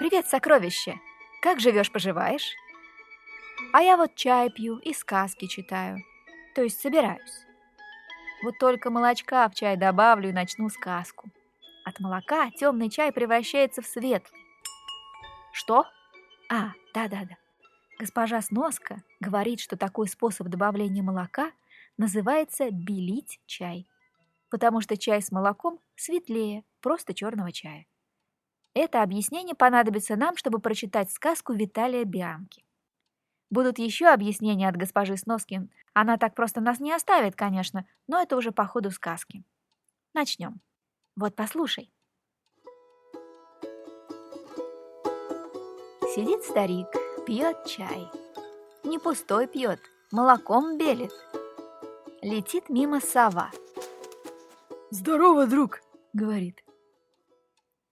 «Привет, сокровище! Как живешь-поживаешь?» «А я вот чай пью и сказки читаю, то есть собираюсь. Вот только молочка в чай добавлю и начну сказку. От молока темный чай превращается в светлый. Что? А, да-да-да. Госпожа Сноска говорит, что такой способ добавления молока называется белить чай, потому что чай с молоком светлее просто черного чая. Это объяснение понадобится нам, чтобы прочитать сказку Виталия Бианки. Будут еще объяснения от госпожи Сноски. Она так просто нас не оставит, конечно, но это уже по ходу сказки. Начнем. Вот послушай. Сидит старик, пьет чай. Не пустой пьет, молоком белит. Летит мимо сова. «Здорово, друг!» — говорит.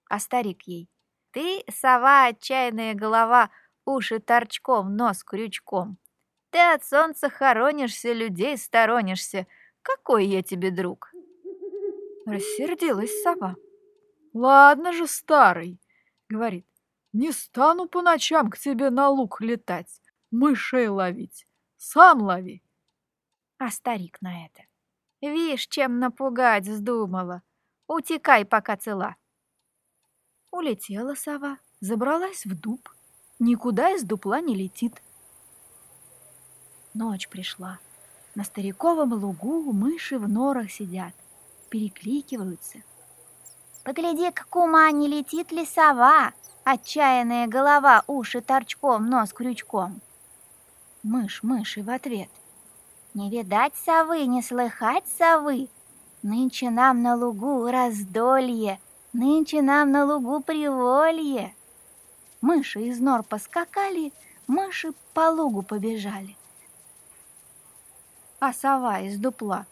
А старик ей. «Ты, сова, отчаянная голова, уши торчком, нос крючком. Ты от солнца хоронишься, людей сторонишься. Какой я тебе друг?» Рассердилась сова. «Ладно же, старый!» — говорит. «Не стану по ночам к тебе на луг летать, мышей ловить. Сам лови!» А старик на это. «Вишь, чем напугать вздумала. Утекай, пока цела!» Улетела сова, забралась в дуб. Никуда из дупла не летит. Ночь пришла. На стариковом лугу мыши в норах сидят, перекликиваются. «Погляди-ка, кума, не летит ли сова? Отчаянная голова, уши торчком, нос крючком!» Мышь мыши в ответ. «Не видать совы, не слыхать совы! Нынче нам на лугу раздолье, Нынче нам на лугу приволье. Мыши из нор поскакали, мыши по лугу побежали. А сова из дупла.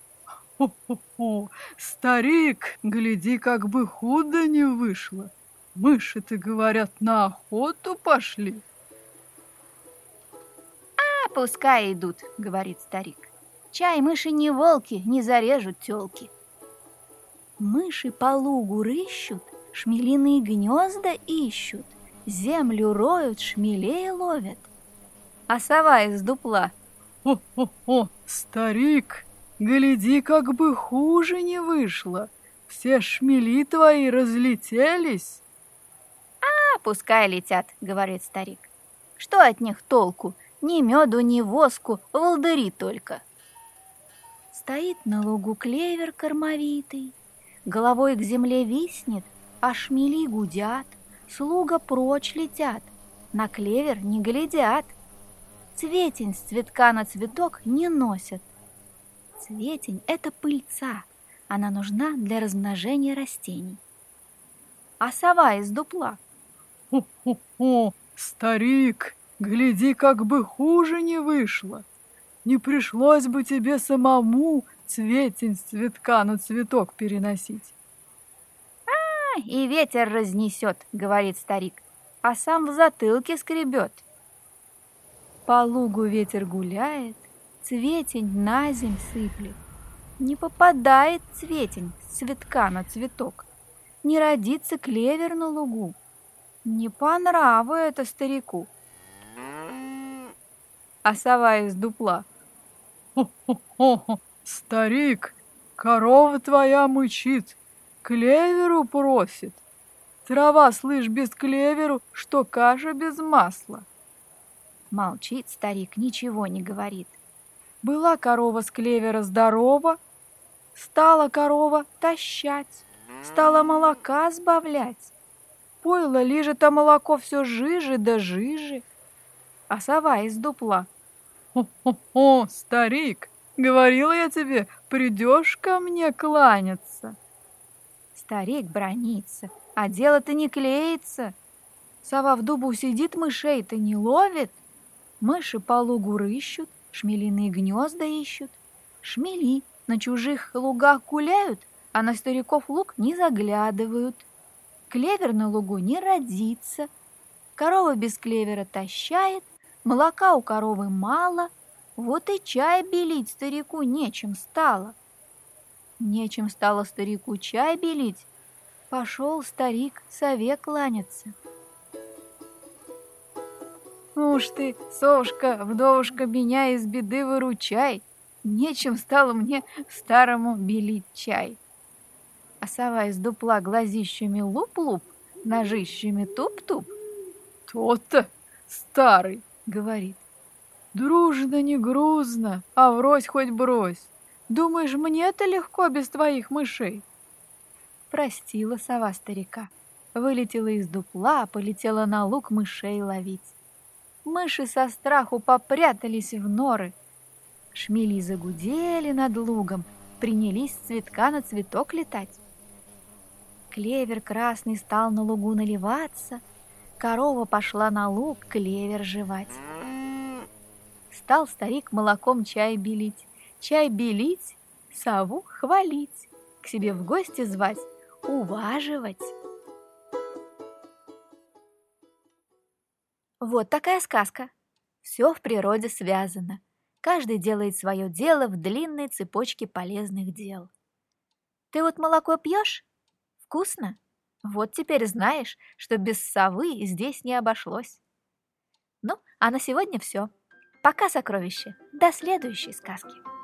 Хо-хо-хо, старик, гляди, как бы худо не вышло. Мыши-то, говорят, на охоту пошли. А, пускай идут, говорит старик. Чай мыши не волки, не зарежут тёлки. Мыши по лугу рыщут, шмелиные гнезда ищут, землю роют, шмелей ловят. А сова из дупла. О-о-о, старик, гляди, как бы хуже не вышло. Все шмели твои разлетелись. А, пускай летят, говорит старик. Что от них толку? Ни меду, ни воску, волдыри только. Стоит на лугу клевер кормовитый, Головой к земле виснет, а шмели гудят, Слуга прочь летят, на клевер не глядят. Цветень с цветка на цветок не носят. Цветень — это пыльца, она нужна для размножения растений. А сова из дупла. О-о-о, старик, гляди, как бы хуже не вышло. Не пришлось бы тебе самому цветень с цветка на цветок переносить. А, и ветер разнесет, говорит старик, а сам в затылке скребет. По лугу ветер гуляет, цветень на земь сыплет. Не попадает цветень с цветка на цветок, не родится клевер на лугу. Не по нраву это старику. А сова из дупла. Хо-хо-хо, Старик, корова твоя мычит, клеверу просит. Трава, слышь, без клеверу, что каша без масла. Молчит старик, ничего не говорит. Была корова с клевера здорова, стала корова тащать, стала молока сбавлять. Пойло лежит, а молоко все жиже да жиже. А сова из дупла. Хо-хо-хо, старик, Говорила я тебе, придешь ко мне кланяться. Старик бронится, а дело-то не клеится. Сова в дубу сидит, мышей-то не ловит. Мыши по лугу рыщут, шмелиные гнезда ищут. Шмели на чужих лугах гуляют, а на стариков луг не заглядывают. Клевер на лугу не родится. Корова без клевера тащает, молока у коровы мало, вот и чай белить старику нечем стало. Нечем стало старику чай белить. Пошел старик сове кланяться. Уж ты, совушка, вдовушка, меня из беды выручай. Нечем стало мне старому белить чай. А сова из дупла глазищами луп-луп, ножищами туп-туп. То-то старый, говорит. Дружно, не грузно, а врозь хоть брось. Думаешь, мне это легко без твоих мышей? Простила сова старика. Вылетела из дупла, полетела на луг мышей ловить. Мыши со страху попрятались в норы. Шмели загудели над лугом, принялись с цветка на цветок летать. Клевер красный стал на лугу наливаться, корова пошла на луг клевер жевать. Стал старик молоком чай белить, чай белить, сову хвалить, к себе в гости звать, уваживать. Вот такая сказка. Все в природе связано. Каждый делает свое дело в длинной цепочке полезных дел. Ты вот молоко пьешь? Вкусно? Вот теперь знаешь, что без совы здесь не обошлось. Ну, а на сегодня все. Пока, сокровище. До следующей сказки.